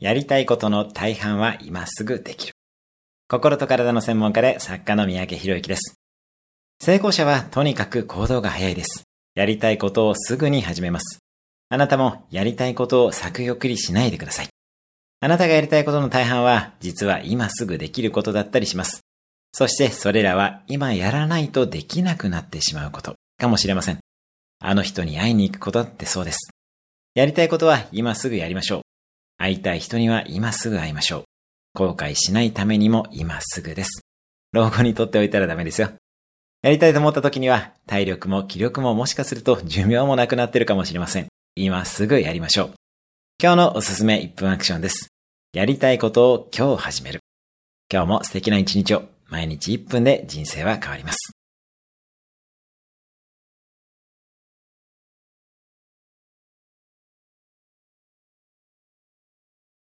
やりたいことの大半は今すぐできる。心と体の専門家で作家の三宅博之です。成功者はとにかく行動が早いです。やりたいことをすぐに始めます。あなたもやりたいことを先送りしないでください。あなたがやりたいことの大半は実は今すぐできることだったりします。そしてそれらは今やらないとできなくなってしまうことかもしれません。あの人に会いに行くことってそうです。やりたいことは今すぐやりましょう。会いたい人には今すぐ会いましょう。後悔しないためにも今すぐです。老後にとっておいたらダメですよ。やりたいと思った時には、体力も気力ももしかすると寿命もなくなってるかもしれません。今すぐやりましょう。今日のおすすめ1分アクションです。やりたいことを今日始める。今日も素敵な一日を、毎日1分で人生は変わります。